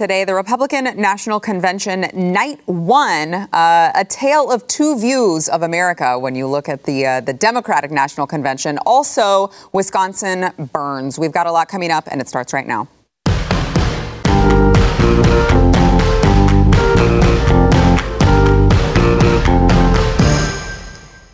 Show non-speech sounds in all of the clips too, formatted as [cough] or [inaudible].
today, the Republican National Convention, night one, uh, a tale of two views of America when you look at the, uh, the Democratic National Convention. Also, Wisconsin burns. We've got a lot coming up, and it starts right now.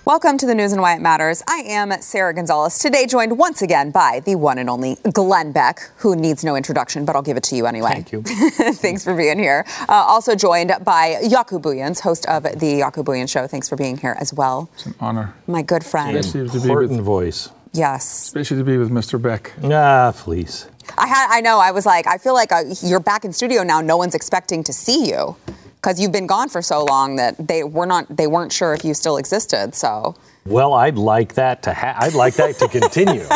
Welcome to the news and why it matters. I am Sarah Gonzalez. Today, joined once again by the one and only Glenn Beck, who needs no introduction, but I'll give it to you anyway. Thank you. [laughs] Thanks for being here. Uh, also joined by Jaco Booyens, host of the Jaco Booyens Show. Thanks for being here as well. It's an honor. My good friend. Especially to be Important with, voice. Yes. especially to be with Mr. Beck. Ah, please. I had. I know. I was like, I feel like uh, you're back in studio now. No one's expecting to see you because you've been gone for so long that they were not. They weren't sure if you still existed. So. Well, I'd like that to ha- I'd like that to continue. [laughs]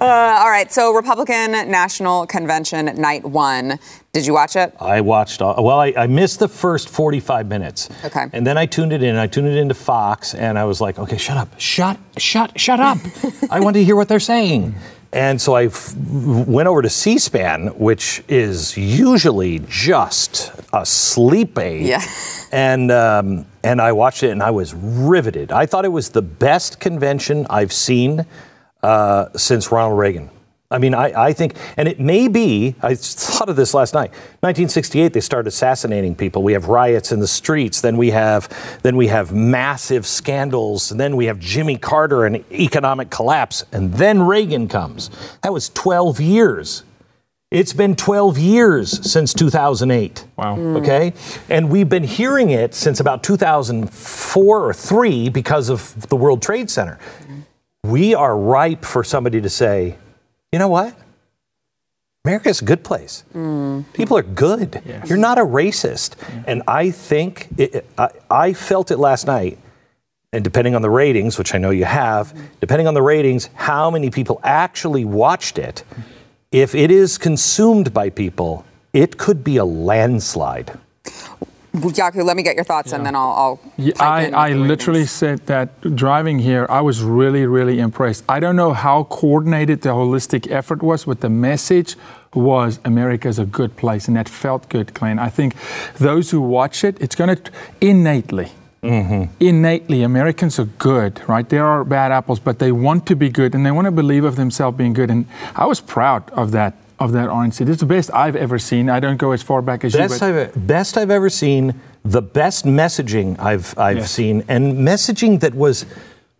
Uh, all right. So Republican National Convention night one. Did you watch it? I watched all, well, I, I missed the first 45 minutes. Okay. And then I tuned it in. I tuned it into Fox and I was like, okay, shut up. Shut, shut, shut up. [laughs] I want to hear what they're saying. And so I f- went over to C SPAN, which is usually just a sleep aid. Yeah. [laughs] And, um, and I watched it and I was riveted. I thought it was the best convention I've seen uh, since Ronald Reagan. I mean, I, I think, and it may be, I thought of this last night. 1968, they started assassinating people. We have riots in the streets. Then we have, then we have massive scandals. And then we have Jimmy Carter and economic collapse. And then Reagan comes. That was 12 years. It's been 12 years since 2008. Wow. Hmm. Okay? And we've been hearing it since about 2004 or 3 because of the World Trade Center. Hmm. We are ripe for somebody to say, you know what? America's a good place. Mm. People are good. Yes. You're not a racist. And I think, it, I, I felt it last night. And depending on the ratings, which I know you have, depending on the ratings, how many people actually watched it, if it is consumed by people, it could be a landslide. Jaco, let me get your thoughts and then I'll. I'll Yeah, I, I literally ratings. said that driving here, I was really, really impressed. I don't know how coordinated the holistic effort was, but the message was America's a good place, and that felt good, Glenn. I think those who watch it, it's going to innately, mm-hmm. innately, Americans are good, right? There are bad apples, but they want to be good, and they want to believe of themselves being good. And I was proud of that. Of that RNC. It's the best I've ever seen. I don't go as far back as you. Best but- I've, best I've ever seen, the best messaging I've, I've Yes. seen, and messaging that was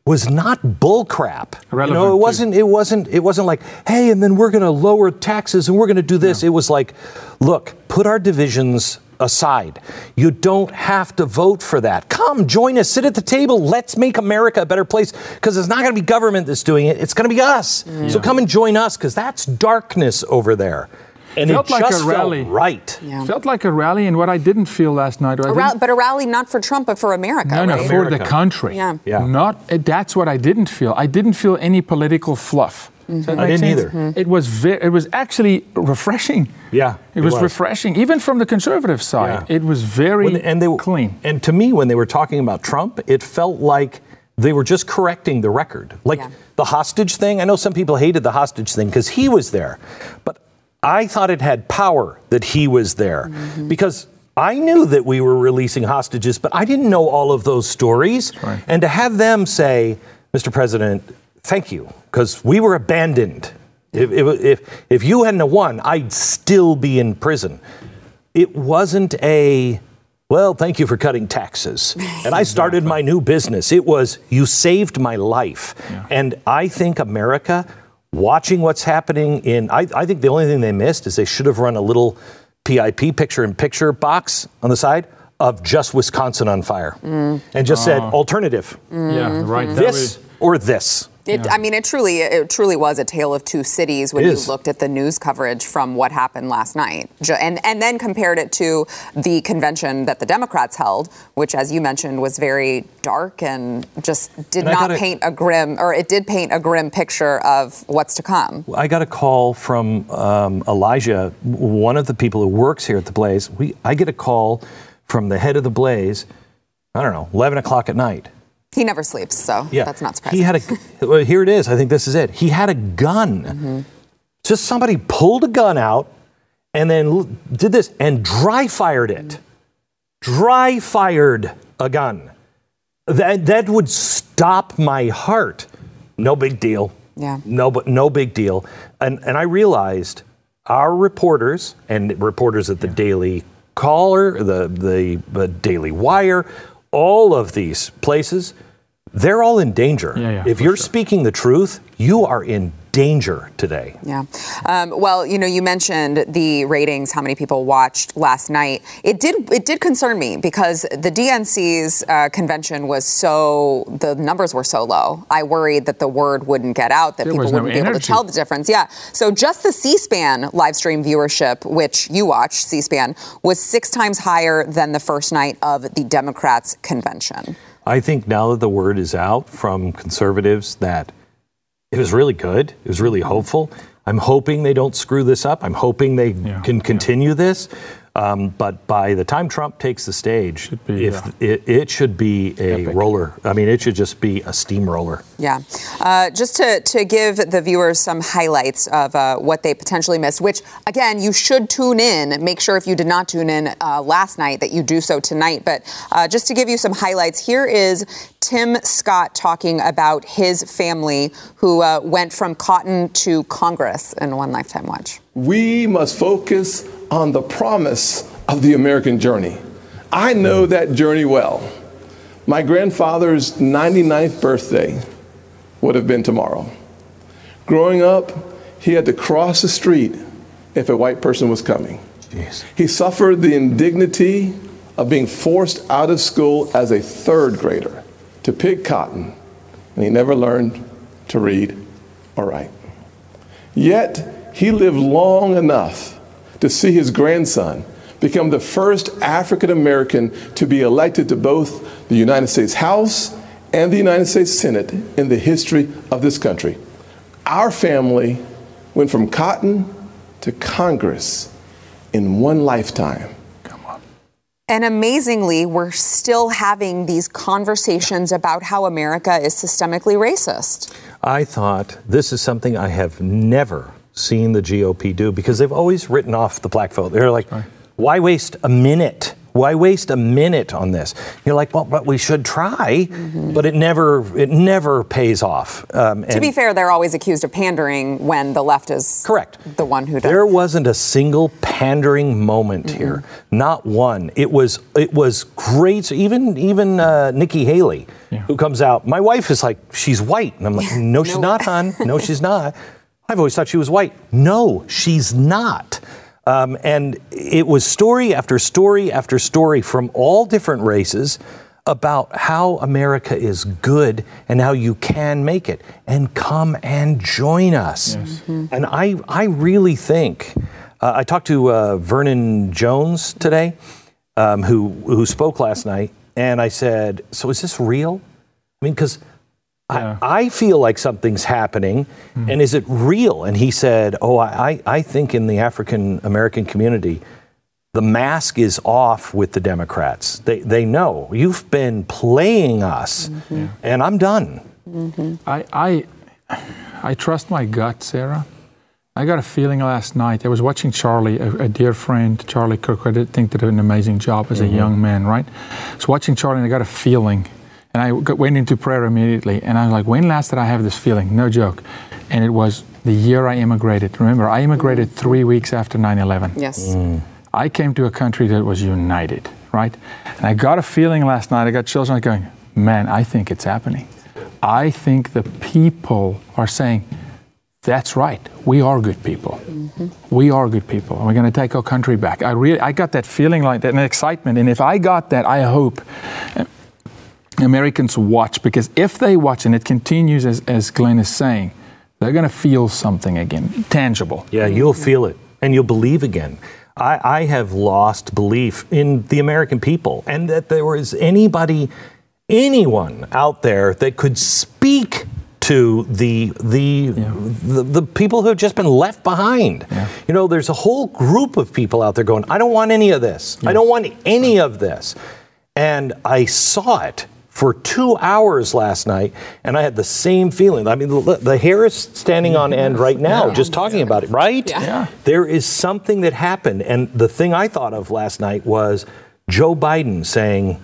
was not bullcrap. You know, it wasn't. It wasn't. It wasn't like, hey, and then we're going to lower taxes and we're going to do this. It was like, look, put our divisions aside. You don't have to vote for that. Come, join us, sit at the table. Let's make America a better place because it's not going to be government that's doing it. It's going to be us. So come and join us because that's darkness over there. And Felt it like a just rally. felt right. Yeah. Felt like a rally, and what I didn't feel last night. I A rally, didn't- but a rally not for Trump, but for America. no, no, right? for the country. Yeah. Yeah. Not eh, that's what I didn't feel. I didn't feel any political fluff. Mm-hmm. Does that I didn't sense? either. Mm-hmm. It was ve- it was actually refreshing. Yeah, It it was, was. refreshing, even from the conservative side. Yeah. It was very When- and they were clean. And to me, when they were talking about Trump, it felt like they were just correcting the record. Like Yeah. the hostage thing. I know some people hated the hostage thing because he was there, but I thought it had power that he was there mm-hmm. because. I knew that we were releasing hostages, but I didn't know all of those stories. right. And to have them say, Mr. President, thank you, because we were abandoned. If, if, if, if you hadn't won, I'd still be in prison. It wasn't a, well, thank you for cutting taxes. And I started my new business. It was, you saved my life. And I think America, watching what's happening in, I, I think the only thing they missed is they should have run a little PIP picture in picture box on the side of just Wisconsin on fire mm. and just said uh. alternative, Yeah, right. This or this. It, I mean, it truly, it truly was a tale of two cities when you looked at the news coverage from what happened last night, and and then compared it to the convention that the Democrats held, which, as you mentioned, was very dark and just did And not paint a grim, or it did paint a grim picture of what's to come. I got a call from um, Elijah, one of the people who works here at the Blaze. We, I get a call from the head of the Blaze. I don't know, 11 o'clock at night. He never sleeps, so Yeah, that's not surprising. He had a. Well, here it is. I think this is it. He had a gun. Mm-hmm. Just somebody pulled a gun out and then did this and dry fired it. Dry fired a gun. That that would stop my heart. No big deal. Yeah. No, but no big deal. And and I realized our reporters and reporters at the Daily Caller, the the, the Daily Wire, all of these places, they're all in danger. Yeah, yeah, if you're sure. speaking the truth, you are in danger today. Yeah. Um, well, you know, you mentioned the ratings, how many people watched last night. It did. It did concern me because the DNC's uh, convention was so the numbers were so low. I worried that the word wouldn't get out, that There people wouldn't be able to tell the difference. Yeah. So just the C-SPAN live stream viewership, which you watch, C-SPAN, was six times higher than the first night of the Democrats' convention. I think now that the word is out from conservatives that it was really good, it was really hopeful. I'm hoping they don't screw this up. I'm hoping they Yeah, can yeah. continue this. Um, but by the time Trump takes the stage, be, if yeah. it, it should be a Epic. roller. I mean, it should just be a steamroller. Yeah. Uh, just to, to give the viewers some highlights of uh, what they potentially missed, which, again, you should tune in. Make sure if you did not tune in uh, last night that you do so tonight. But uh, just to give you some highlights, here is Tim Scott talking about his family who uh, went from cotton to Congress in one lifetime watch. we must focus on the promise of the American journey. I know that journey well. My grandfather's 99th birthday would have been tomorrow. Growing up, he had to cross the street if a white person was coming. Jeez. He suffered the indignity of being forced out of school as a third grader to pick cotton, and he never learned to read or write. Yet, he lived long enough to see his grandson become the first African American to be elected to both the United States House and the United States Senate in the history of this country. Our family went from cotton to Congress in one lifetime. And amazingly, we're still having these conversations about how America is systemically racist. I thought this is something I have never seen the GOP do because they've always written off the black vote. They're like, why waste a minute? Why waste a minute on this? You're like, well, but we should try, but it never, it never pays off. Um, To be fair, they're always accused of pandering when the left is Correct. the one who does. There wasn't a single pandering moment here, not one. It was it was great. Even even uh, Nikki Haley, Yeah. who comes out, my wife is like, she's white, and I'm like, no, she's not, hon. No, [laughs] she's not. I've always thought she was white. No, she's not. Um, and it was story after story after story from all different races about how America is good and how you can make it. And come and join us. And I, I really think, uh, I talked to uh, Vernon Jones today, um, who, who spoke last night, and I said, So is this real? I mean, because Yeah. I, I feel like something's happening, hmm. and is it real? And he said, Oh, I, I think in the African American community, the mask is off with the Democrats. They, they know you've been playing us, mm-hmm. and I'm done. Mm-hmm. I, I, I trust my gut, Sarah. I got a feeling last night. I was watching Charlie, a, a dear friend, Charlie Kirk. I did think did an amazing job as a mm-hmm. young man, right? So watching Charlie, and I got a feeling, and I went into prayer immediately. And I was like, when last did I have this feeling? No joke. And it was the year I immigrated. Remember, I immigrated three weeks after 9/11. yes. I came to a country that was united, right? And I got a feeling last night, I got chills, and I'm going, man, I think it's happening. I think the people are saying, that's right, we are good people. Mm-hmm. We are good people, and we're going to take our country back. I really, I got that feeling like that, and excitement. And if I got that, I hope Americans watch, because if they watch, and it continues as, as Glenn is saying, they're going to feel something again, tangible. Yeah, you'll feel it and you'll believe again. I, I have lost belief in the American people and that there was anybody, anyone out there that could speak to the the, the the people who have just been left behind. You know, there's a whole group of people out there going, I don't want any of this. I don't want any of this. And I saw it for two hours last night, and I had the same feeling. I mean, the, the hair is standing on end right now, just talking about it, right? Yeah. Yeah. There is something that happened. And the thing I thought of last night was Joe Biden saying,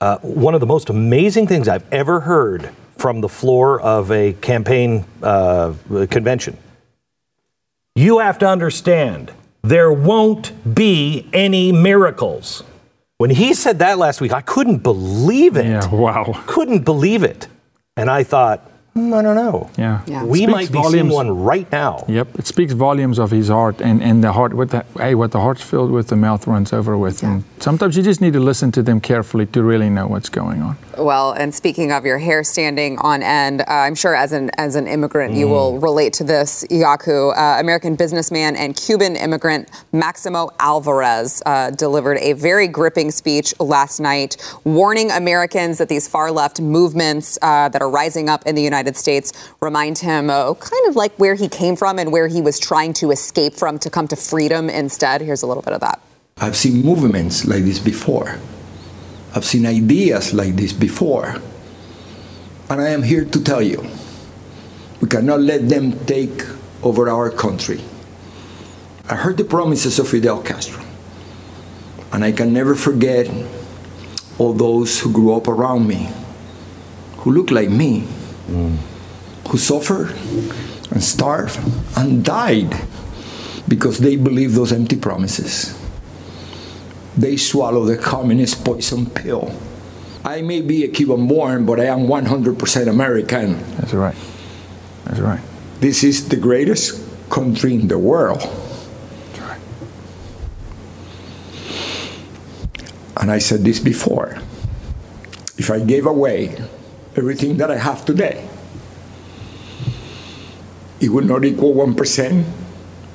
uh, one of the most amazing things I've ever heard from the floor of a campaign uh, convention. You have to understand, there won't be any miracles. When he said that last week, I couldn't believe it. Yeah, wow. Couldn't believe it. And I thought, I don't know. Yeah. Yeah. We might be seeing one right now. Yep, it speaks volumes of his heart and, and the heart. With the, hey, what the heart's filled with, the mouth runs over with. And sometimes you just need to listen to them carefully to really know what's going on. Well, and speaking of your hair standing on end, uh, I'm sure as an as an immigrant you will relate to this. Jaco, uh, American businessman and Cuban immigrant Maximo Alvarez uh, delivered a very gripping speech last night, warning Americans that these far left movements uh, that are rising up in the United States remind him uh, kind of like where he came from and where he was trying to escape from to come to freedom instead. Here's a little bit of that. I've seen movements like this before. I've seen ideas like this before. And I am here to tell you we cannot let them take over our country. I heard the promises of Fidel Castro, and I can never forget all those who grew up around me, who look like me, who suffered and starved and died because they believed those empty promises they swallow the communist poison pill. I may be a Cuban born, but I am 100% American. That's right. That's right. This is the greatest country in the world. That's right. And I said this before if I gave away everything that I have today, it would not equal 1%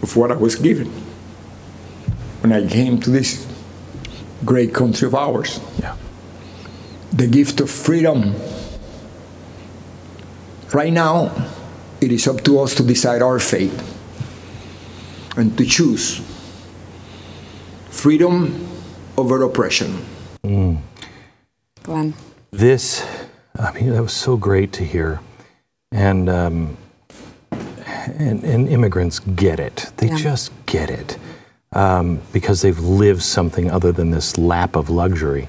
of what I was given when I came to this great country of ours. Yeah. the gift of freedom. Right now, it is up to us to decide our fate and to choose freedom over oppression. Mm. Glenn. This, I mean, that was so great to hear. And, um, and, and immigrants get it. They Yeah. just get it um, because they've lived something other than this lap of luxury.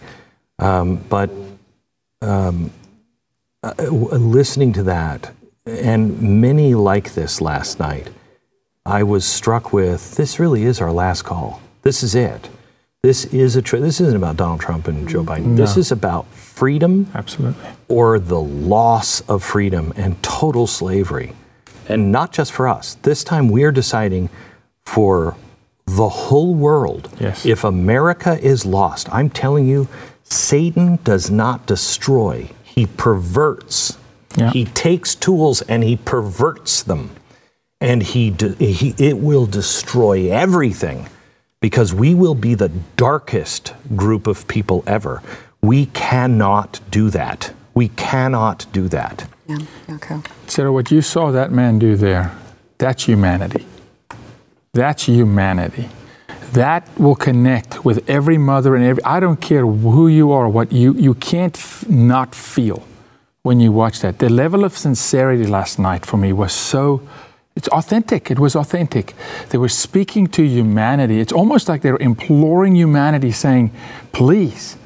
Um, but um, uh, listening to that, and many like this last night, I was struck with this really is our last call. This is it. This is a. Tr- this isn't about Donald Trump and Joe mm, Biden. This is about freedom Absolutely. or the loss of freedom and total slavery. And not just for us. This time we're deciding for the whole world. Yes. If America is lost, I'm telling you, Satan does not destroy, he perverts. Yeah. He takes tools and he perverts them. And he, de- he it will destroy everything because we will be the darkest group of people ever. We cannot do that. We cannot do that. Yeah. Okay. Sarah, what you saw that man do there, that's humanity. That's humanity. That will connect with every mother and every. I don't care who you are, what you you can't f- not feel when you watch that. The level of sincerity last night for me was so. It's authentic. It was authentic. They were speaking to humanity. It's almost like they're imploring humanity, saying, "Please,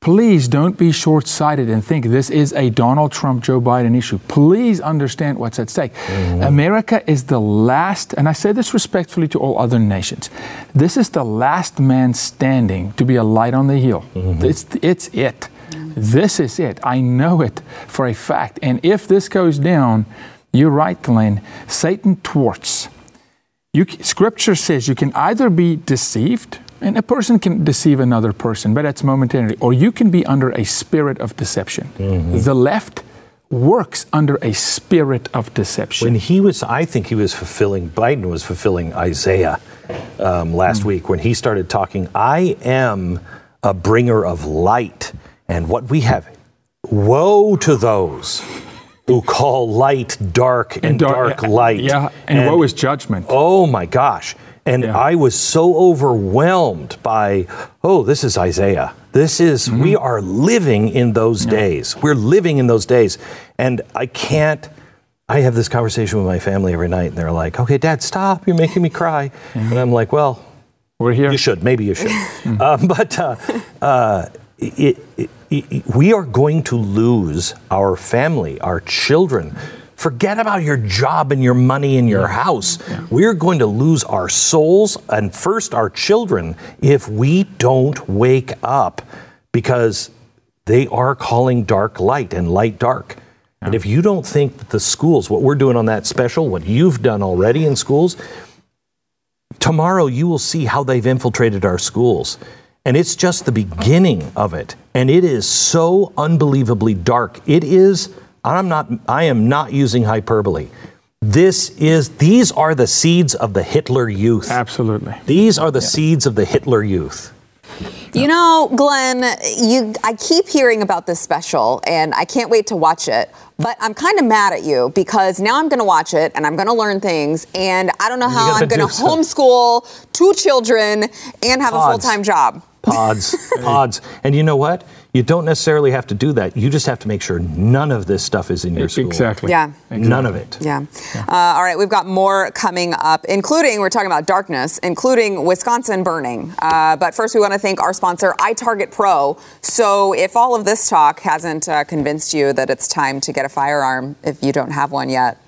Please don't be short sighted and think this is a Donald Trump, Joe Biden issue. Please understand what's at stake. Mm-hmm. America is the last, and I say this respectfully to all other nations, this is the last man standing to be a light on the hill. Mm-hmm. It's, it's it. This is it. I know it for a fact. And if this goes down, you're right, Glenn, Satan thwarts. You, scripture says you can either be deceived, and a person can deceive another person, but that's momentarily, or you can be under a spirit of deception. The left works under a spirit of deception. When he was, I think he was fulfilling, Biden was fulfilling Isaiah um, last week when he started talking, I am a bringer of light. And what we have, woe to those who call light dark and, dark, yeah, light. Yeah, and, woe is judgment. Oh my gosh. And Yeah. I was so overwhelmed by, oh, this is Isaiah. This is, we are living in those days. We're living in those days. And I can't, I have this conversation with my family every night, and they're like, okay, dad, stop. You're making me cry. And I'm like, well, We're here. you should. Maybe you should. um, [laughs] but uh, uh, it, it, it, we are going to lose our family, our children. Forget about your job and your money and your house. We're going to lose our souls and first our children if we don't wake up because they are calling dark light and light dark. And if you don't think that the schools, what we're doing on that special, what you've done already in schools, tomorrow you will see how they've infiltrated our schools. And it's just the beginning of it. And it is so unbelievably dark. It is, I'm not, I am not using hyperbole. This is, these are the seeds of the Hitler youth. Absolutely. These are the seeds of the Hitler youth. You know, Glenn, you I keep hearing about this special and I can't wait to watch it. But I'm kind of mad at you because now I'm going to watch it and I'm going to learn things and I don't know how I'm going to homeschool two children and have a full-time job. Pods, [laughs] pods. And you know what? You don't necessarily have to do that. You just have to make sure none of this stuff is in your school. Exactly. Yeah. None of it. Yeah. Uh, all right, we've got more coming up, including, we're talking about darkness, including Wisconsin burning. Uh, but first, we want to thank our sponsor, iTarget Pro. So if all of this talk hasn't uh, convinced you that it's time to get a firearm if you don't have one yet,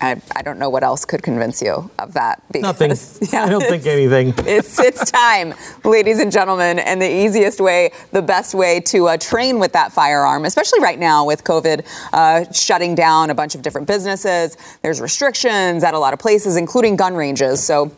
I, I don't know what else could convince you of that. Nothing. [laughs] because- I don't think anything. [laughs] it's it's time, ladies and gentlemen, and the easiest way, the best way to uh, train with that firearm, especially right now with COVID uh, shutting down a bunch of different businesses. There's restrictions at a lot of places, including gun ranges. So.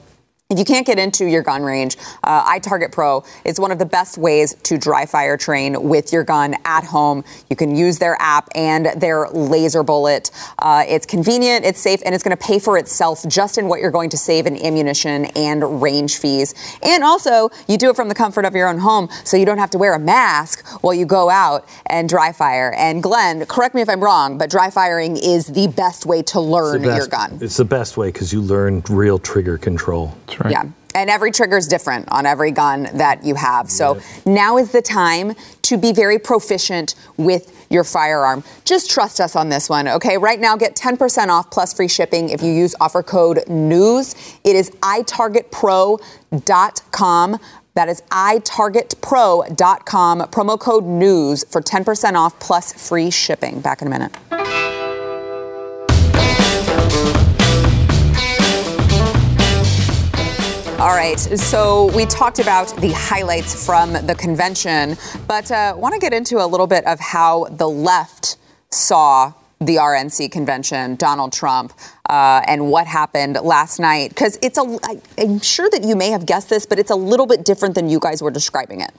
If you can't get into your gun range, uh, iTarget Pro is one of the best ways to dry fire train with your gun at home. You can use their app and their laser bullet. Uh, it's convenient, it's safe, and it's going to pay for itself just in what you're going to save in ammunition and range fees. And also, you do it from the comfort of your own home, so you don't have to wear a mask while you go out and dry fire. And Glenn, correct me if I'm wrong, but dry firing is the best way to learn best- your gun. It's the best way because you learn real trigger control. That's right. Yeah. And every trigger is different on every gun that you have. So now is the time to be very proficient with your firearm. Just trust us on this one, okay? Right now, get 10% off plus free shipping if you use offer code NEWS. It is itargetpro.com. That is itargetpro.com. Promo code NEWS for 10% off plus free shipping. Back in a minute. All right, so we talked about the highlights from the convention, but uh, want to get into a little bit of how the left saw the RNC convention, Donald Trump, uh, and what happened last night. Because it's a, I, I'm sure that you may have guessed this, but it's a little bit different than you guys were describing it.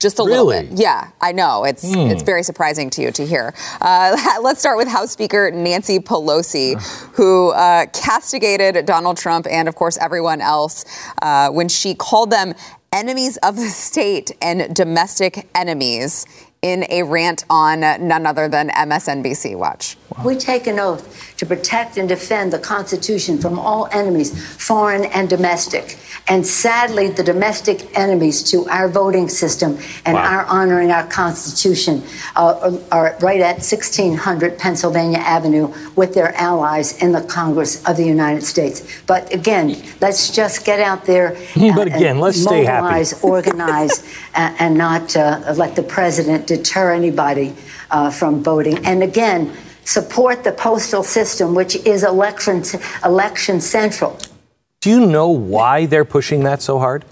Just a little bit. Yeah, I know. It's it's very surprising to you to hear. Uh, [laughs] let's start with House Speaker Nancy Pelosi, who uh, castigated Donald Trump and, of course, everyone else uh, when she called them enemies of the state and domestic enemies in a rant on none other than MSNBC. Watch. We take an oath to protect and defend the Constitution from all enemies, foreign and domestic. And sadly, the domestic enemies to our voting system and our honoring our Constitution uh, are right at 1600 Pennsylvania Avenue with their allies in the Congress of the United States. But again, let's just get out there. [laughs] But again, and let's stay happy. organize, [laughs] uh, and not uh, let the president deter anybody uh, from voting. And again, support the postal system, which is election election central. Do you know why they're pushing that so hard?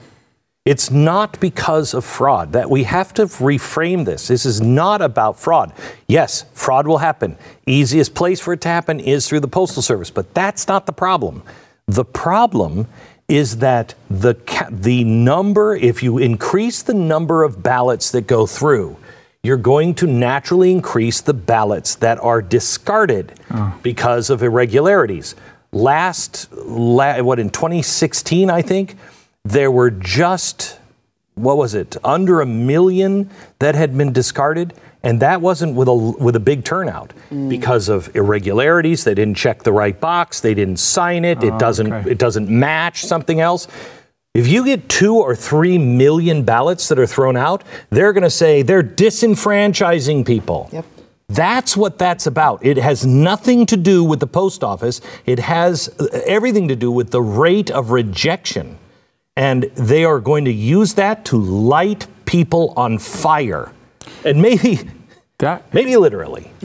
It's not because of fraud. That we have to reframe this. This is not about fraud. Yes, fraud will happen. Easiest place for it to happen is through the postal service, but that's not the problem. The problem is that the the number if you increase the number of ballots that go through, you're going to naturally increase the ballots that are discarded oh. because of irregularities. Last, la- what in 2016, I think there were just what was it under a million that had been discarded, and that wasn't with a with a big turnout mm. because of irregularities. They didn't check the right box. They didn't sign it. It oh, doesn't okay. it doesn't match something else. If you get two or three million ballots that are thrown out, they're going to say they're disenfranchising people. Yep. That's what that's about. It has nothing to do with the post office. It has uh, everything to do with the rate of rejection. And they are going to use that to light people on fire. And maybe, That, maybe literally. [laughs]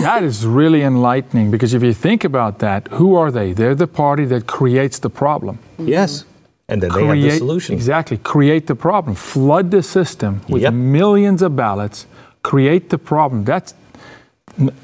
that is really enlightening because if you think about that, who are they? They're the party that creates the problem. Yes. And then they have the solution. Exactly. Create the problem. Flood the system with Yep. millions of ballots. Create the problem. That's.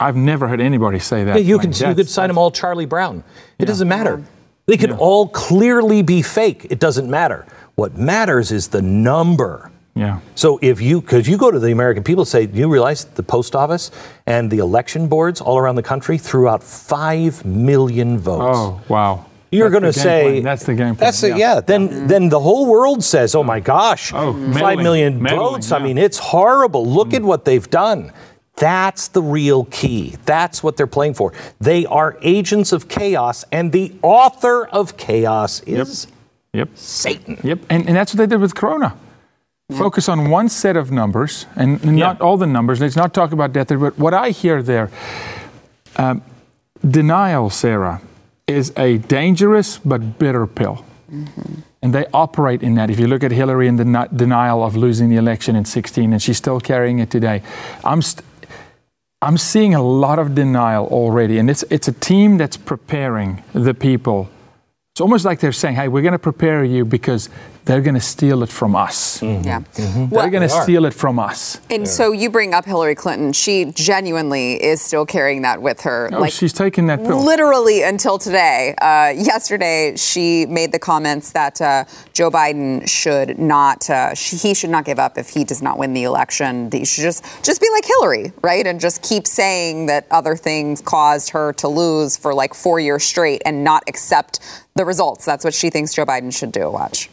I've never heard anybody say that. Yeah, you could you could sign them all Charlie Brown. It doesn't matter. They could Yeah. all clearly be fake. It doesn't matter. What matters is the number. Yeah. So if you, because you go to the American people, say, you realize the post office and the election boards all around the country threw out five million votes. Oh wow. You're going to say plan. that's the game plan. That's it. Yeah. Then mm-hmm. then the whole world says, "Oh my gosh, Oh, five meddling, million meddling, votes." I mean, it's horrible. Look at mm. what they've done. That's the real key. That's what they're playing for. They are agents of chaos, and the author of chaos is Yep. Satan. Yep. And, and that's what they did with Corona. Mm. Focus on one set of numbers and, and not Yeah. all the numbers. Let's not talk about death. But what I hear there, um, denial, Sarah, is a dangerous but bitter pill. Mm-hmm. And they operate in that. If you look at Hillary and the no- denial of losing the election in 16, and she's still carrying it today, I'm, st- I'm seeing a lot of denial already. And it's, it's a team that's preparing the people. It's almost like they're saying, hey, we're going to prepare you because they're going to steal it from us. Yeah. They're Well, going to are. steal it from us. and so you bring up Hillary Clinton. She genuinely is still carrying that with her. Oh, she's taking that pill. Literally until today. Uh, yesterday, she made the comments that uh, Joe Biden should not, uh, sh- he should not give up if he does not win the election. That you should just, just be like Hillary, right? And just keep saying that other things caused her to lose for like four years straight and not accept the results. That's what she thinks Joe Biden should do. Watch.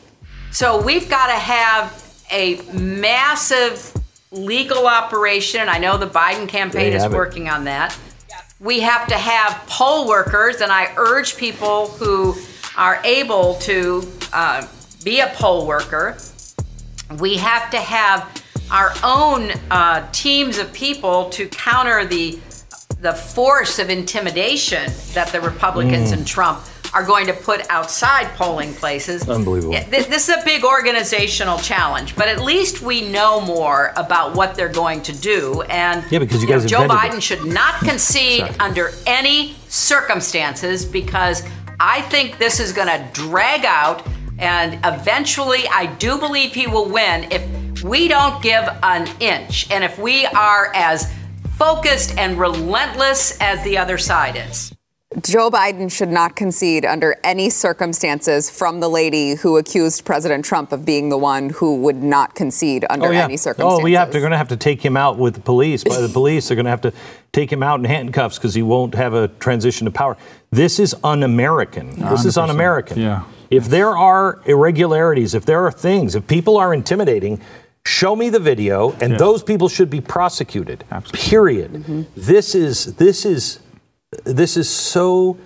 So we've got to have a massive legal operation. and I know the Biden campaign is it. working on that. We have to have poll workers, and I urge people who are able to uh, be a poll worker. We have to have our own uh, teams of people to counter the the force of intimidation that the Republicans and Trump are going to put outside polling places. Unbelievable. Yeah, Th- This is a big organizational challenge, but at least we know more about what they're going to do. And Yeah, because you know, guys Joe Biden it. should not [laughs] concede under any circumstances because I think this is going to drag out. And eventually, I do believe he will win if we don't give an inch and if we are as focused and relentless as the other side is. Joe Biden should not concede under any circumstances from the lady who accused President Trump of being the one who would not concede oh, under any circumstances. Oh, we have to, they're going to have to take him out with the police. By the [laughs] police, they're going to have to take him out in handcuffs because he won't have a transition of power. This is un-American. This is 100%. un-American. Yeah. If there are irregularities, if there are things, if people are intimidating, show me the video, and Yeah. those people should be prosecuted. Absolutely. Period. Mm-hmm. This is this is this is so.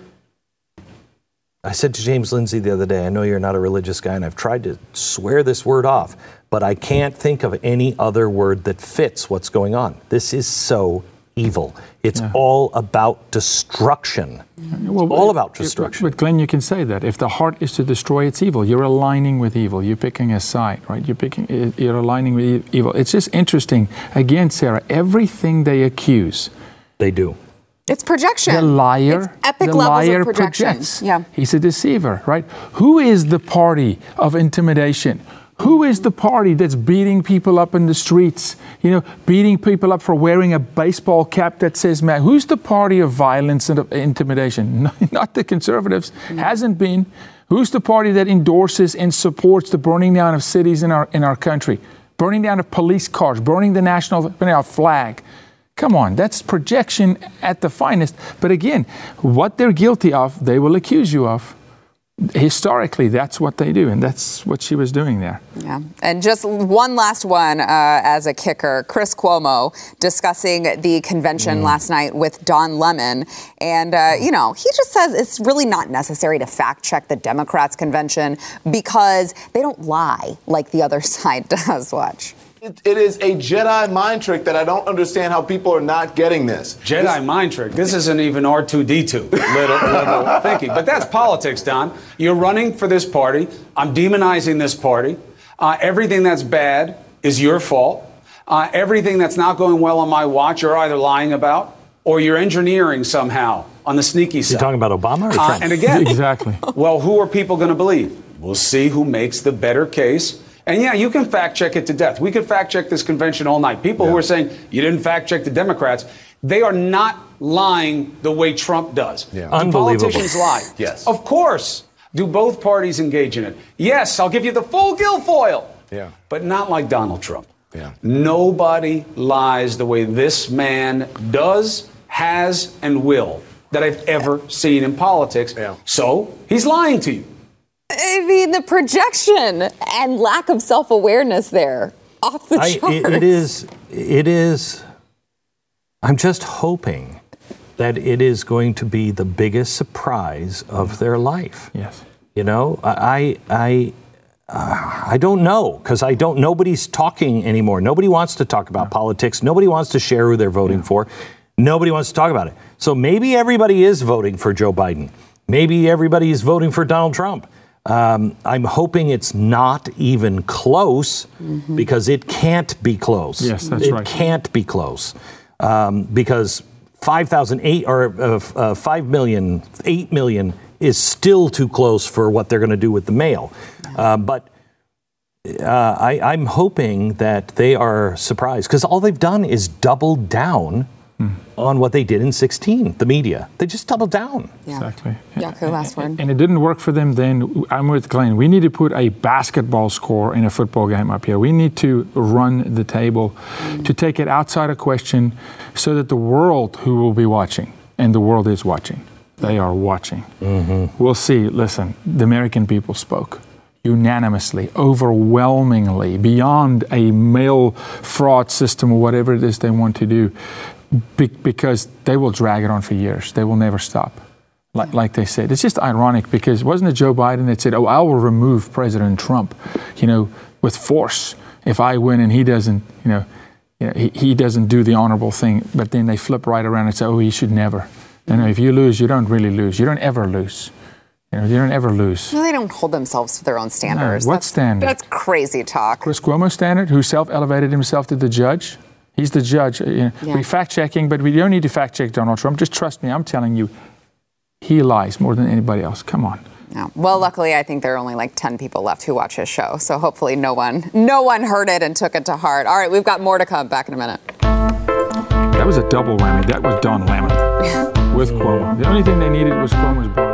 I said to James Lindsay the other day, I know you're not a religious guy, and I've tried to swear this word off, but I can't think of any other word that fits what's going on. This is so evil. It's all about destruction. Well, all about destruction. But Glenn, you can say that if the heart is to destroy, it's evil. You're aligning with evil. You're picking a side, right? You're picking. eh, You're aligning with evil. It's just interesting. Again, Sarah, everything they accuse, They do. It's projection. the liar, It's epic the levels liar of projection. projects. Yeah. He's a deceiver, right? Who is the party of intimidation? Who is the party that's beating people up in the streets? You know, beating people up for wearing a baseball cap that says "man"? Who's the party of violence and of intimidation? [laughs] Not the conservatives. Mm. Hasn't been. Who's the party that endorses and supports the burning down of cities in our in our country? Burning down of police cars, burning the national burning our flag. Come on, that's projection at the finest. But again, what they're guilty of, they will accuse you of. historically, that's what they do, and that's what she was doing there. Yeah. And just one last one uh, as a kicker Chris Cuomo discussing the convention mm. last night with Don Lemon. And, uh, you know, he just says it's really not necessary to fact check the Democrats' convention because they don't lie like the other [laughs] side does. Watch. It, it is a Jedi mind trick that I don't understand how people are not getting this. Jedi this, mind trick. This isn't even R2D2 [laughs] little, little thinking. But that's politics, Don. You're running for this party. I'm demonizing this party. Uh, everything that's bad is your fault. Uh, everything that's not going well on my watch, you're either lying about or you're engineering somehow on the sneaky side. You're talking about Obama or uh, And again, [laughs] exactly. Well, who are people going to believe? We'll see who makes the better case and yeah, you can fact check it to death. We could fact check this convention all night. People yeah. who are saying you didn't fact check the Democrats, they are not lying the way Trump does. Yeah. Unbelievable. Politicians lie. [laughs] yes. Of course. Do both parties engage in it? Yes, I'll give you the full Guilfoyle. Yeah. But not like Donald Trump. Yeah. Nobody lies the way this man does, has, and will that I've ever seen in politics. Yeah. So he's lying to you. I mean, the projection and lack of self awareness there off the charts. I, it, it is. It is. I'm just hoping that it is going to be the biggest surprise of their life. Yes. You know, I I uh, I don't know because I don't. Nobody's talking anymore. Nobody wants to talk about politics. Nobody wants to share who they're voting yeah. for. Nobody wants to talk about it. So maybe everybody is voting for Joe Biden. Maybe everybody is voting for Donald Trump. Um, I'm hoping it's not even close mm-hmm. because it can't be close. Yes, that's it right. It can't be close um, because 5,008 or uh, uh, 5 million, 8 million is still too close for what they're going to do with the mail. Uh, but uh, I, am hoping that they are surprised because all they've done is double down mm. on what they did in 16, the media. They just doubled down. Yeah. Exactly. Jaco, last word. And it didn't work for them then. I'm with Glenn. We need to put a basketball score in a football game up here. We need to run the table mm. to take it outside of question so that the world who will be watching, and the world is watching, they are watching. Mm-hmm. We'll see. Listen, the American people spoke unanimously, overwhelmingly, beyond a mail fraud system or whatever it is they want to do be- because they will drag it on for years. They will never stop. Like, like they said, it's just ironic because wasn't it Joe Biden that said, "Oh, I will remove President Trump, you know, with force if I win and he doesn't, you know, you know he, he doesn't do the honorable thing." But then they flip right around and say, "Oh, he should never." You know, if you lose, you don't really lose. You don't ever lose. You know, you don't ever lose. No, they don't hold themselves to their own standards. No, what that's, standard? That's crazy talk. Chris Cuomo standard, who self-elevated himself to the judge. He's the judge. Know, yeah. We fact checking, but we don't need to fact check Donald Trump. Just trust me. I'm telling you, he lies more than anybody else. Come on. No. Well, luckily, I think there are only like 10 people left who watch his show. So hopefully, no one, no one heard it and took it to heart. All right, we've got more to come. Back in a minute. That was a double whammy. That was Don Lemon [laughs] with Cuomo. The only thing they needed was Cuomo's brother.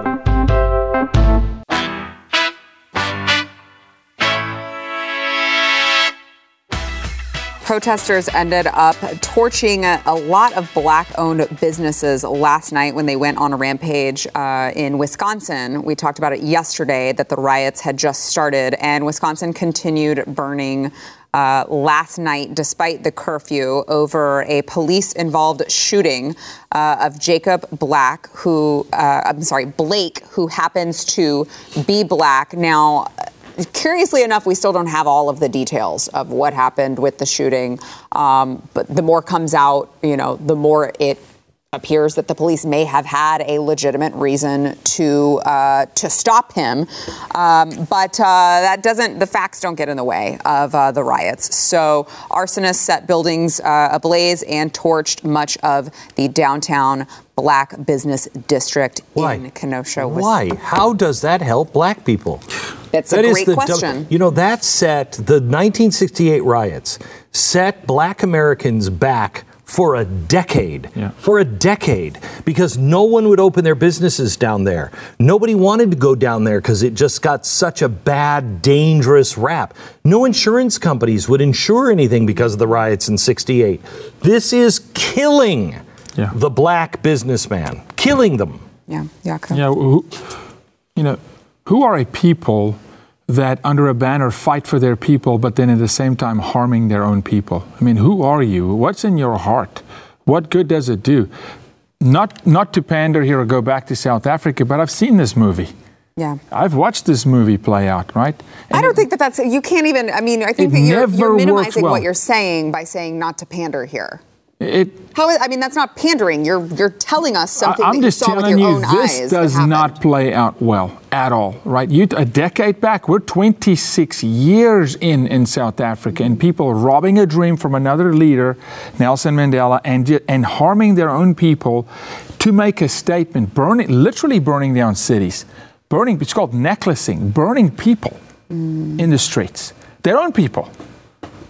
Protesters ended up torching a lot of black owned businesses last night when they went on a rampage uh, in Wisconsin. We talked about it yesterday that the riots had just started, and Wisconsin continued burning. Uh, last night, despite the curfew, over a police involved shooting uh, of Jacob Black, who, uh, I'm sorry, Blake, who happens to be black. Now, curiously enough, we still don't have all of the details of what happened with the shooting. Um, but the more comes out, you know, the more it appears that the police may have had a legitimate reason to uh, to stop him, um, but uh, that doesn't. The facts don't get in the way of uh, the riots. So arsonists set buildings uh, ablaze and torched much of the downtown black business district Why? in Kenosha. Why? How does that help black people? That's that a great question. you know, that set the 1968 riots set black Americans back for a decade. Yeah. For a decade. Because no one would open their businesses down there. Nobody wanted to go down there because it just got such a bad, dangerous rap. No insurance companies would insure anything because of the riots in 68. This is killing yeah. the black businessman, killing them. Yeah, Yeah, you know, who are a people that under a banner fight for their people, but then at the same time harming their own people? I mean, who are you? What's in your heart? What good does it do? Not, not to pander here or go back to South Africa, but I've seen this movie. Yeah. I've watched this movie play out, right? I don't think that that's, you can't even, I mean, I think that you're, you're minimizing well. what you're saying by saying not to pander here. It, How is, I mean, that's not pandering. You're you're telling us something I, am just telling you, this does not play out well at all, right? You, a decade back, we're 26 years in in South Africa, and people robbing a dream from another leader, Nelson Mandela, and and harming their own people to make a statement, burning, literally burning down cities, burning. It's called necklacing, burning people mm. in the streets, their own people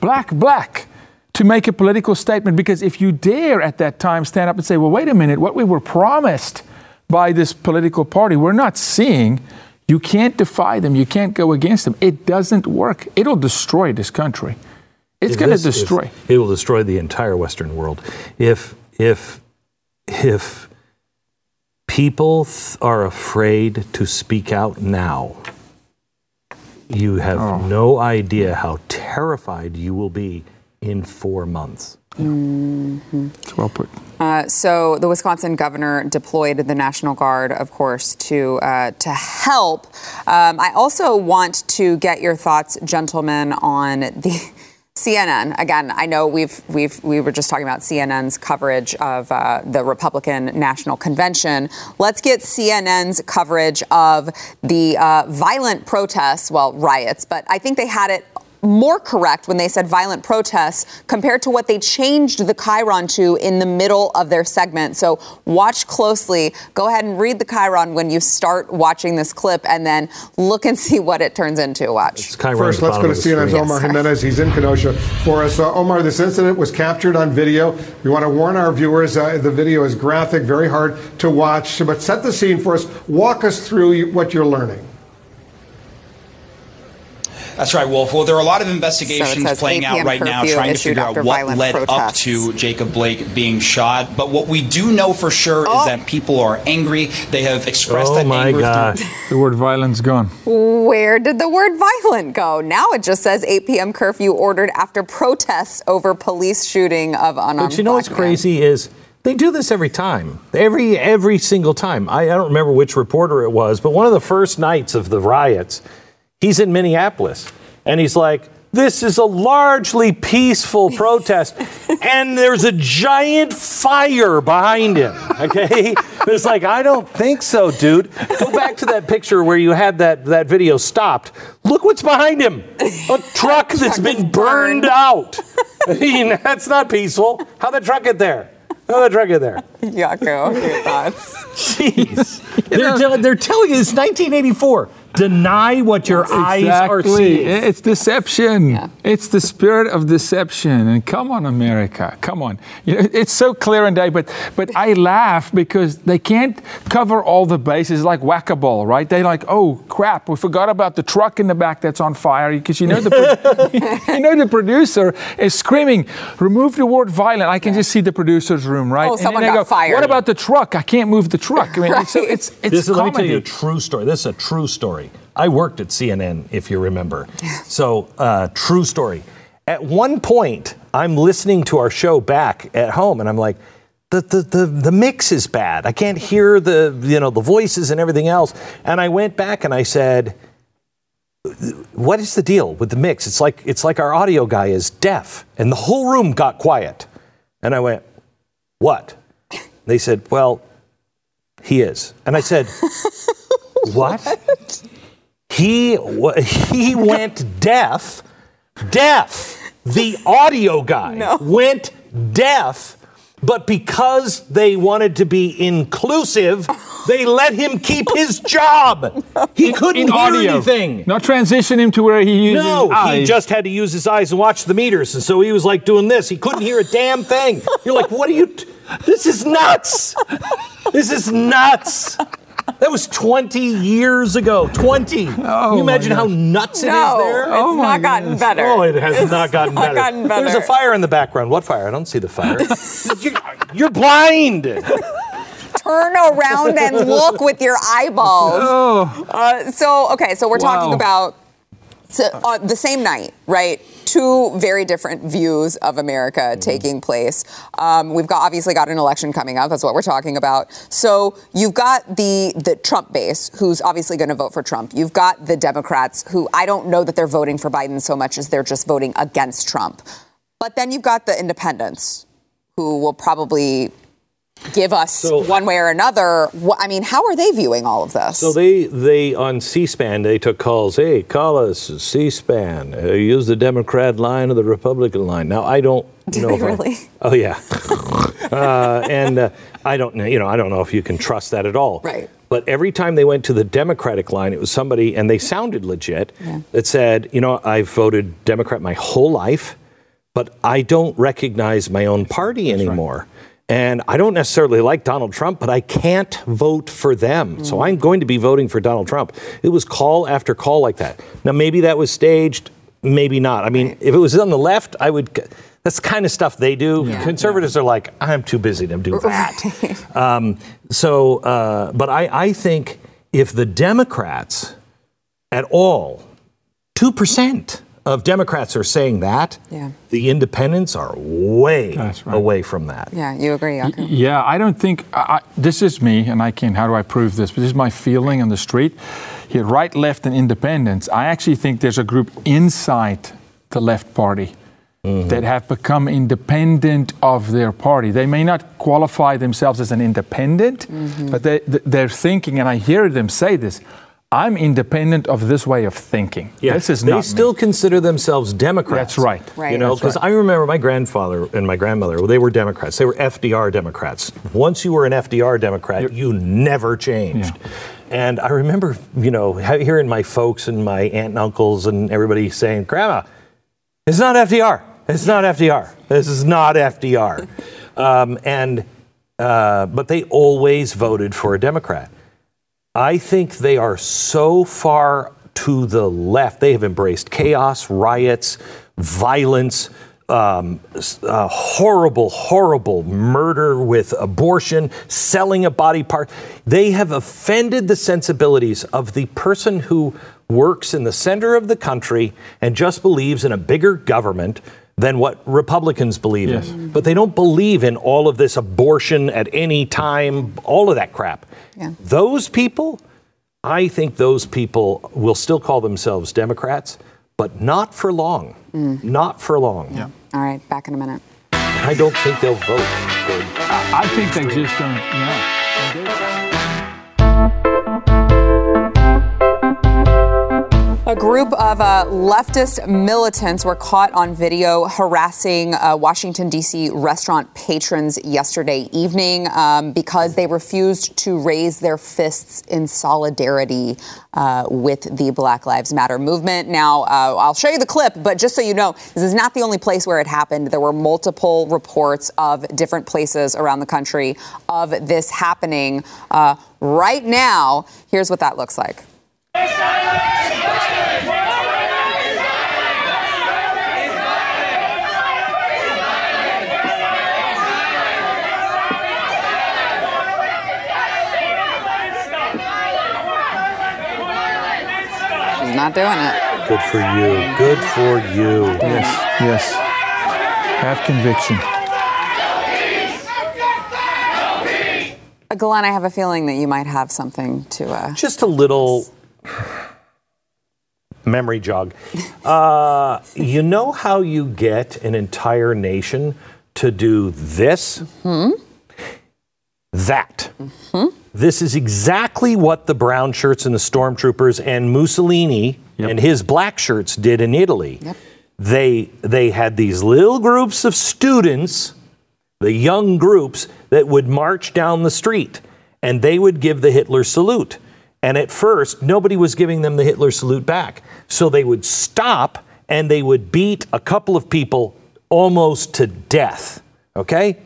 black, black, to make a political statement. Because if you dare at that time stand up and say, well, wait a minute, what we were promised by this political party, we're not seeing. You can't defy them. You can't go against them. It doesn't work. It'll destroy this country. It's going to destroy. it will destroy the entire Western world. If if if people th- are afraid to speak out now, you have Oh. no idea how terrified you will be in four months. It's well put. Uh, so the Wisconsin governor deployed the National Guard, of course, to uh, to help. Um, I also want to get your thoughts, gentlemen, on the. [laughs] CNN again. I know we've we've we were just talking about CNN's coverage of uh, the Republican National Convention. Let's get CNN's coverage of the uh, violent protests, well, riots, but I think they had it more correct when they said violent protests compared to what they changed the chyron to in the middle of their segment. So watch closely. Go ahead and read the chyron when you start watching this clip and then look and [laughs] see what it turns into. Watch. First, let's go to of the CNN's screen. Omar Jimenez. He's in Kenosha for us. Uh, Omar, this incident was captured on video. We want to warn our viewers uh, the video is graphic, very hard to watch. But set the scene for us. Walk us through what you're learning. That's right, Wolf. Well, there are a lot of investigations it says playing out right now trying to figure out what violent led up to Jacob Blake being shot. But what we do know for sure Oh. is that people are angry. They have expressed Oh that my anger gosh. through The word violence gone. Where did the word violent go? Now it just says 8 p.m. curfew ordered after protests over police shooting of unarmed But you know what's men. crazy is they do this every time, every every single time. I, I don't remember which reporter it was, but one of the first nights of the riots, he's in Minneapolis, and he's like. This is a largely peaceful [laughs] protest, and there's a giant fire behind him. Okay, it's like I don't think so, dude. Go back to that picture where you had that that video stopped. Look what's behind him. A truck [laughs] that's Truck been burned burned. out. [laughs] I mean, that's not peaceful. How'd the truck get there? How'd the truck get there? Jaco, your thoughts? Jeez. they're, tell- they're telling you it's 1984. Deny what your eyes are seeing. It's deception. Yeah. It's the spirit of deception. And come on, America. Come on. You know, it's so clear and day, but but I laugh because they can't cover all the bases like whack-a-ball, right? They like, oh crap, we forgot about the truck in the back that's on fire because you know the pro- [laughs] you know the producer is screaming, remove the word violent. I can just see the producer's room, right? Oh, And someone they got go, fired. What about the truck? I can't move the truck. I mean, it's, so [laughs] Right. it's it's this is, let me tell you a true story. This is a true story. I worked at CNN, if you remember. [laughs] So, uh, true story. At one point, I'm listening to our show back at home, and I'm like, the, the, the, the mix is bad. I can't hear the, you know, the voices and everything else. And I went back and I said, what is the deal with the mix? It's like, it's like our audio guy is deaf. And the whole room got quiet. And I went, what? They said, well, he is. And I said, [laughs] what? He he went deaf. Deaf. The audio guy went deaf, but because they wanted to be inclusive, they let him keep his job. He couldn't in hear audio. anything. Not transition him to where he uses No, his eyes. No, he just had to use his eyes and watch the meters, and so he was like doing this. He couldn't hear a damn thing. You're like, what are you? T- this is nuts. This is nuts. That was 20 years ago. 20. Can you imagine how nuts it is No, there? it's Oh not gotten goodness. better. Oh, it has It's not gotten better. gotten There's a fire in the background. What fire? I don't see the fire. [laughs] you're, you're blind. turn around and [laughs] look with your eyeballs. Uh, so, okay, so we're talking about so, uh, the same night, right? Two very different views of America Mm-hmm. taking place. Um, we've got obviously got an election coming up. That's what we're talking about. So you've got the the Trump base, who's obviously going to vote for Trump. You've got the Democrats, who I don't know that they're voting for Biden so much as they're just voting against Trump. But then you've got the Independents, who will probably give us So- one way or another. What, I mean, how are they viewing all of this? So they they on C-SPAN they took calls. Hey, call us C-SPAN. Uh, use the Democrat line or the Republican line. Now I don't [laughs] Do know. they if I- really? oh yeah. [laughs] uh, and uh, I don't know. You know, I don't know if you can trust that at all. Right. But every time they went to the Democratic line, it was somebody, and they sounded legit, yeah. that said, you know, I've voted Democrat my whole life, but I don't recognize my own party anymore. And I don't necessarily like Donald Trump, but I can't vote for them. So I'm going to be voting for Donald Trump. It was call after call like that. Now, maybe that was staged, maybe not. I mean, if it was on the left, I would. That's the kind of stuff they do. Conservatives are like, I'm too busy to do that. [laughs] um, so, uh, but I, I think if the Democrats at all, 2% of Democrats are saying that, Yeah. the independents are way away from that. yeah, you agree, Jaco? Yeah, I don't think I, I, this is me, and I can. How do I prove this? But this is my feeling on the street. Here, right, left, and independents. I actually think there's a group inside the left party mm-hmm. that have become independent of their party. They may not qualify themselves as an independent, mm-hmm. but they, they're thinking, and I hear them say this. I'm independent of this way of thinking. Yeah, This is they not still me. consider themselves Democrats. That's right. Right. You know, because right. I remember my grandfather and my grandmother, they were Democrats. They were FDR Democrats. Once you were an FDR Democrat, you never changed. And I remember, you know, hearing my folks and my aunt and uncles and everybody saying, Grandma, it's not FDR. It's not FDR. This is not FDR. [laughs] um, and, uh, but they always voted for a Democrat. I think they are so far to the left. They have embraced chaos, riots, violence, um, uh, horrible, horrible murder with abortion, selling a body part. They have offended the sensibilities of the person who works in the center of the country and just believes in a bigger government than what Republicans believe Yes. in. But they don't believe in all of this abortion at any time, all of that crap. Yeah. Those people, I think those people will still call themselves Democrats, but not for long. Mm. Not for long. All right, back in a minute. I don't think they'll vote for. I think they just don't. Yeah. A group of uh, leftist militants were caught on video harassing uh, Washington, D.C. restaurant patrons yesterday evening um, because they refused to raise their fists in solidarity uh, with the Black Lives Matter movement. Now, uh, I'll show you the clip, but just so you know, this is not the only place where it happened. There were multiple reports of different places around the country of this happening. Uh, right now, here's what that looks like. She's not doing it. Good for you. Good for you. Yes. Yes. Have conviction. Uh, Glenn, I have a feeling that you might have something to. Uh, Just a little [laughs] memory jog. Uh, you know how you get an entire nation to do this? That. This is exactly what the brown shirts and the stormtroopers and Mussolini and his black shirts did in Italy. They they had these little groups of students, the young groups that would march down the street and they would give the Hitler salute. And at first, nobody was giving them the Hitler salute back. So they would stop and they would beat a couple of people almost to death. Okay?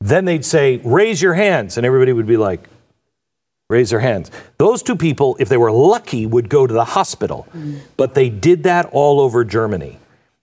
Then they'd say, raise your hands. And everybody would be like, raise their hands. Those two people, if they were lucky, would go to the hospital. Mm. But they did that all over Germany.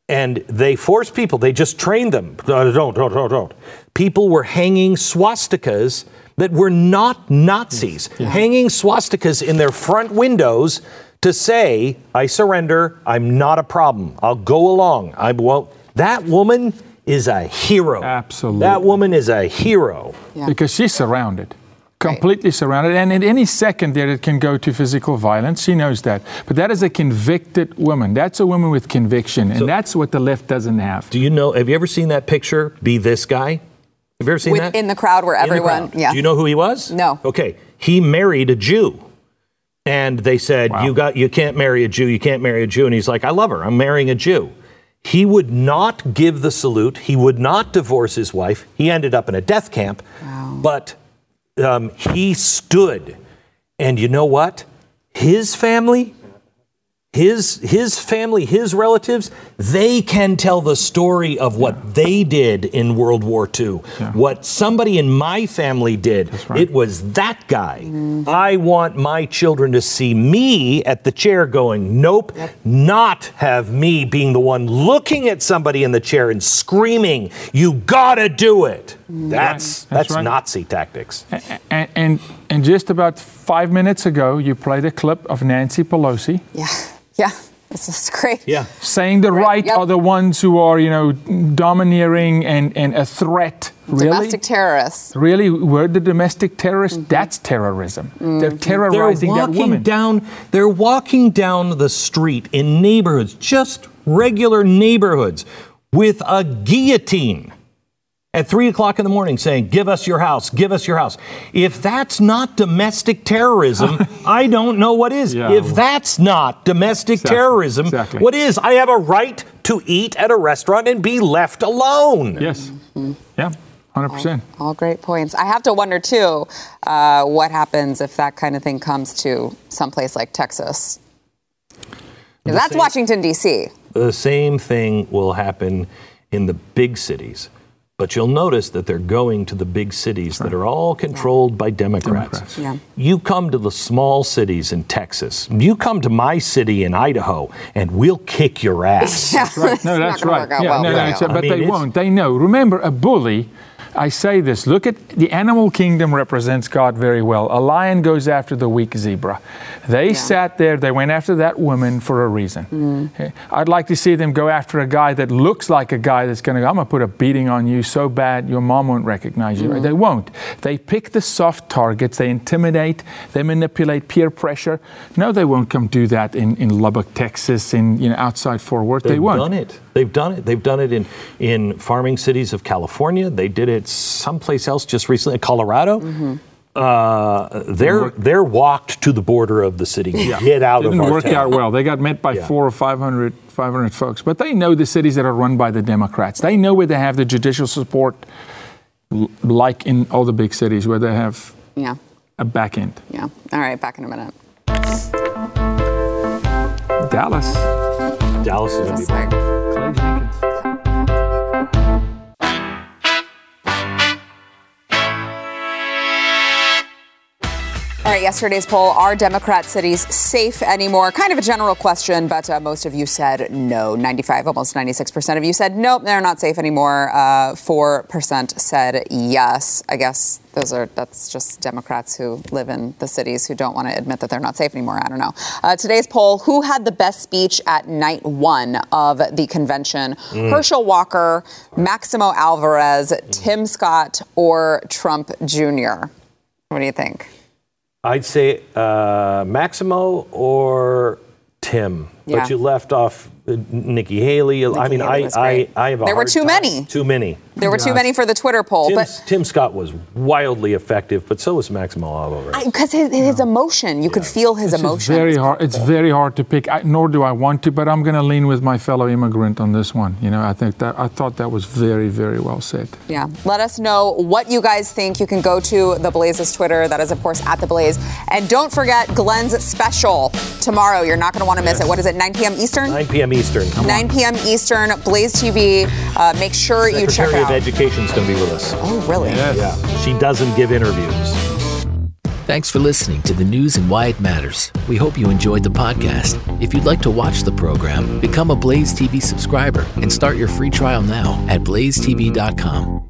and they forced people, they just trained them. No, Don't, don't, don't, don't. People were hanging swastikas that were not Nazis, hanging swastikas in their front windows to say, I surrender, I'm not a problem, I'll go along. I won't. That woman is a hero. Absolutely. That woman is a hero. Because she's surrounded. Completely surrounded, and at any second there it can go to physical violence. She knows that, but that is a convicted woman. That's a woman with conviction, and that's what the left doesn't have. Do you know? Have you ever seen that picture? Be this guy. Have you ever seen With, that? in the crowd where everyone, crowd. yeah. Do you know who he was? No. Okay. He married a Jew. And they said, You got you can't marry a Jew, you can't marry a Jew. And he's like, I love her. I'm marrying a Jew. He would not give the salute. He would not divorce his wife. He ended up in a death camp. But um, he stood. And you know what? His family, his his family, his relatives, they can tell the story of what they did in World War II. What somebody in my family did. It was that guy. Mm. I want my children to see me at the chair going, nope, not have me being the one looking at somebody in the chair and screaming, you gotta do it. That's That's that's right. Nazi tactics. And, and and just about five minutes ago, you played a clip of Nancy Pelosi. Yeah, yeah. This is great. Yeah. Saying the right, yep. are the ones who are, you know, domineering and, and a threat. Really? Domestic terrorists. Really, we're the domestic terrorists. Mm-hmm. That's terrorism. Mm-hmm. They're terrorizing they're that walking woman. down they're walking down the street in neighborhoods just regular neighborhoods with a guillotine at three o'clock in the morning saying give us your house give us your house if that's not domestic terrorism [laughs] i don't know what is Yeah. if that's not domestic Exactly. terrorism Exactly. what is i have a right to eat at a restaurant and be left alone Yes. Yeah. Hundred percent. All great points. I have to wonder too, uh, what happens if that kind of thing comes to someplace like Texas? 'Cause that's same- Washington D.C. the same thing will happen in the big cities. But you'll notice that they're going to the big cities that are all controlled by Democrats. Democrats. Yeah. You come to the small cities in Texas. You come to my city in Idaho, and we'll kick your [laughs] ass. Yeah, Right. No, that's right. Yeah, well no, for no, you. it's- but I mean, they won't. They know. Remember, a bully. I say this. Look at the animal kingdom represents God very well. A lion goes after the weak zebra. They sat there. They went after that woman for a reason. Mm. Okay? I'd like to see them go after a guy that looks like a guy that's going to. go, I'm going to put a beating on you so bad your mom won't recognize you. Mm. They won't. They pick the soft targets. They intimidate. They manipulate peer pressure. No, they won't come do that in, in Lubbock, Texas, in you know outside Fort Worth. They've they won't. done it. They've done it. They've done it in, in farming cities of California. They did it someplace else just recently, Colorado. Mm-hmm. Uh, they're they're walked to the border of the city. Get out It of didn't our work town. out well. They got met by Yeah. four or 500, 500 folks. But they know the cities that are run by the Democrats. They know where they have the judicial support, like in all the big cities where they have Yeah, a back end. yeah. All right, back in a minute. Dallas. Dallas is going to be It's like- Clay Jenkins. All right, yesterday's poll Are Democrat cities safe anymore? Kind of a general question, but uh, most of you said no. 95, almost 96% of you said nope, they're not safe anymore. Uh, 4% said yes. I guess those are, that's just Democrats who live in the cities who don't want to admit that they're not safe anymore. I don't know. Uh, today's poll Who had the best speech at night one of the convention? Herschel Walker, Maximo Alvarez, Tim Scott, or Trump Jr.? What do you think? I'd say uh, Maximo or Tim, Yeah. but you left off Nikki Haley. I mean, Haley I, I. I have a There were too time- many. Too many. There were too many for the Twitter poll, Tim, but Tim Scott was wildly effective, but so was Max Alvarez. because his, his emotion, you could feel his It's emotion. very hard. It's very hard to pick. I, nor do I want to, but I'm going to lean with my fellow immigrant on this one. You know, I think that I thought that was very, very well said. Yeah. Let us know what you guys think. You can go to the Blaze's Twitter. That is, of course, at the Blaze. And don't forget Glenn's special tomorrow. You're not going to want to miss it. What is it? 9 p.m. Eastern. 9 p.m. Eastern. 9 p.m. Eastern. Blaze TV. Uh, make sure you check Secretary it of out. Education is going to be with us. Oh, really? Yeah. She doesn't give interviews. Thanks for listening to the news and why it matters. We hope you enjoyed the podcast. If you'd like to watch the program, become a Blaze TV subscriber and start your free trial now at blazetv.com.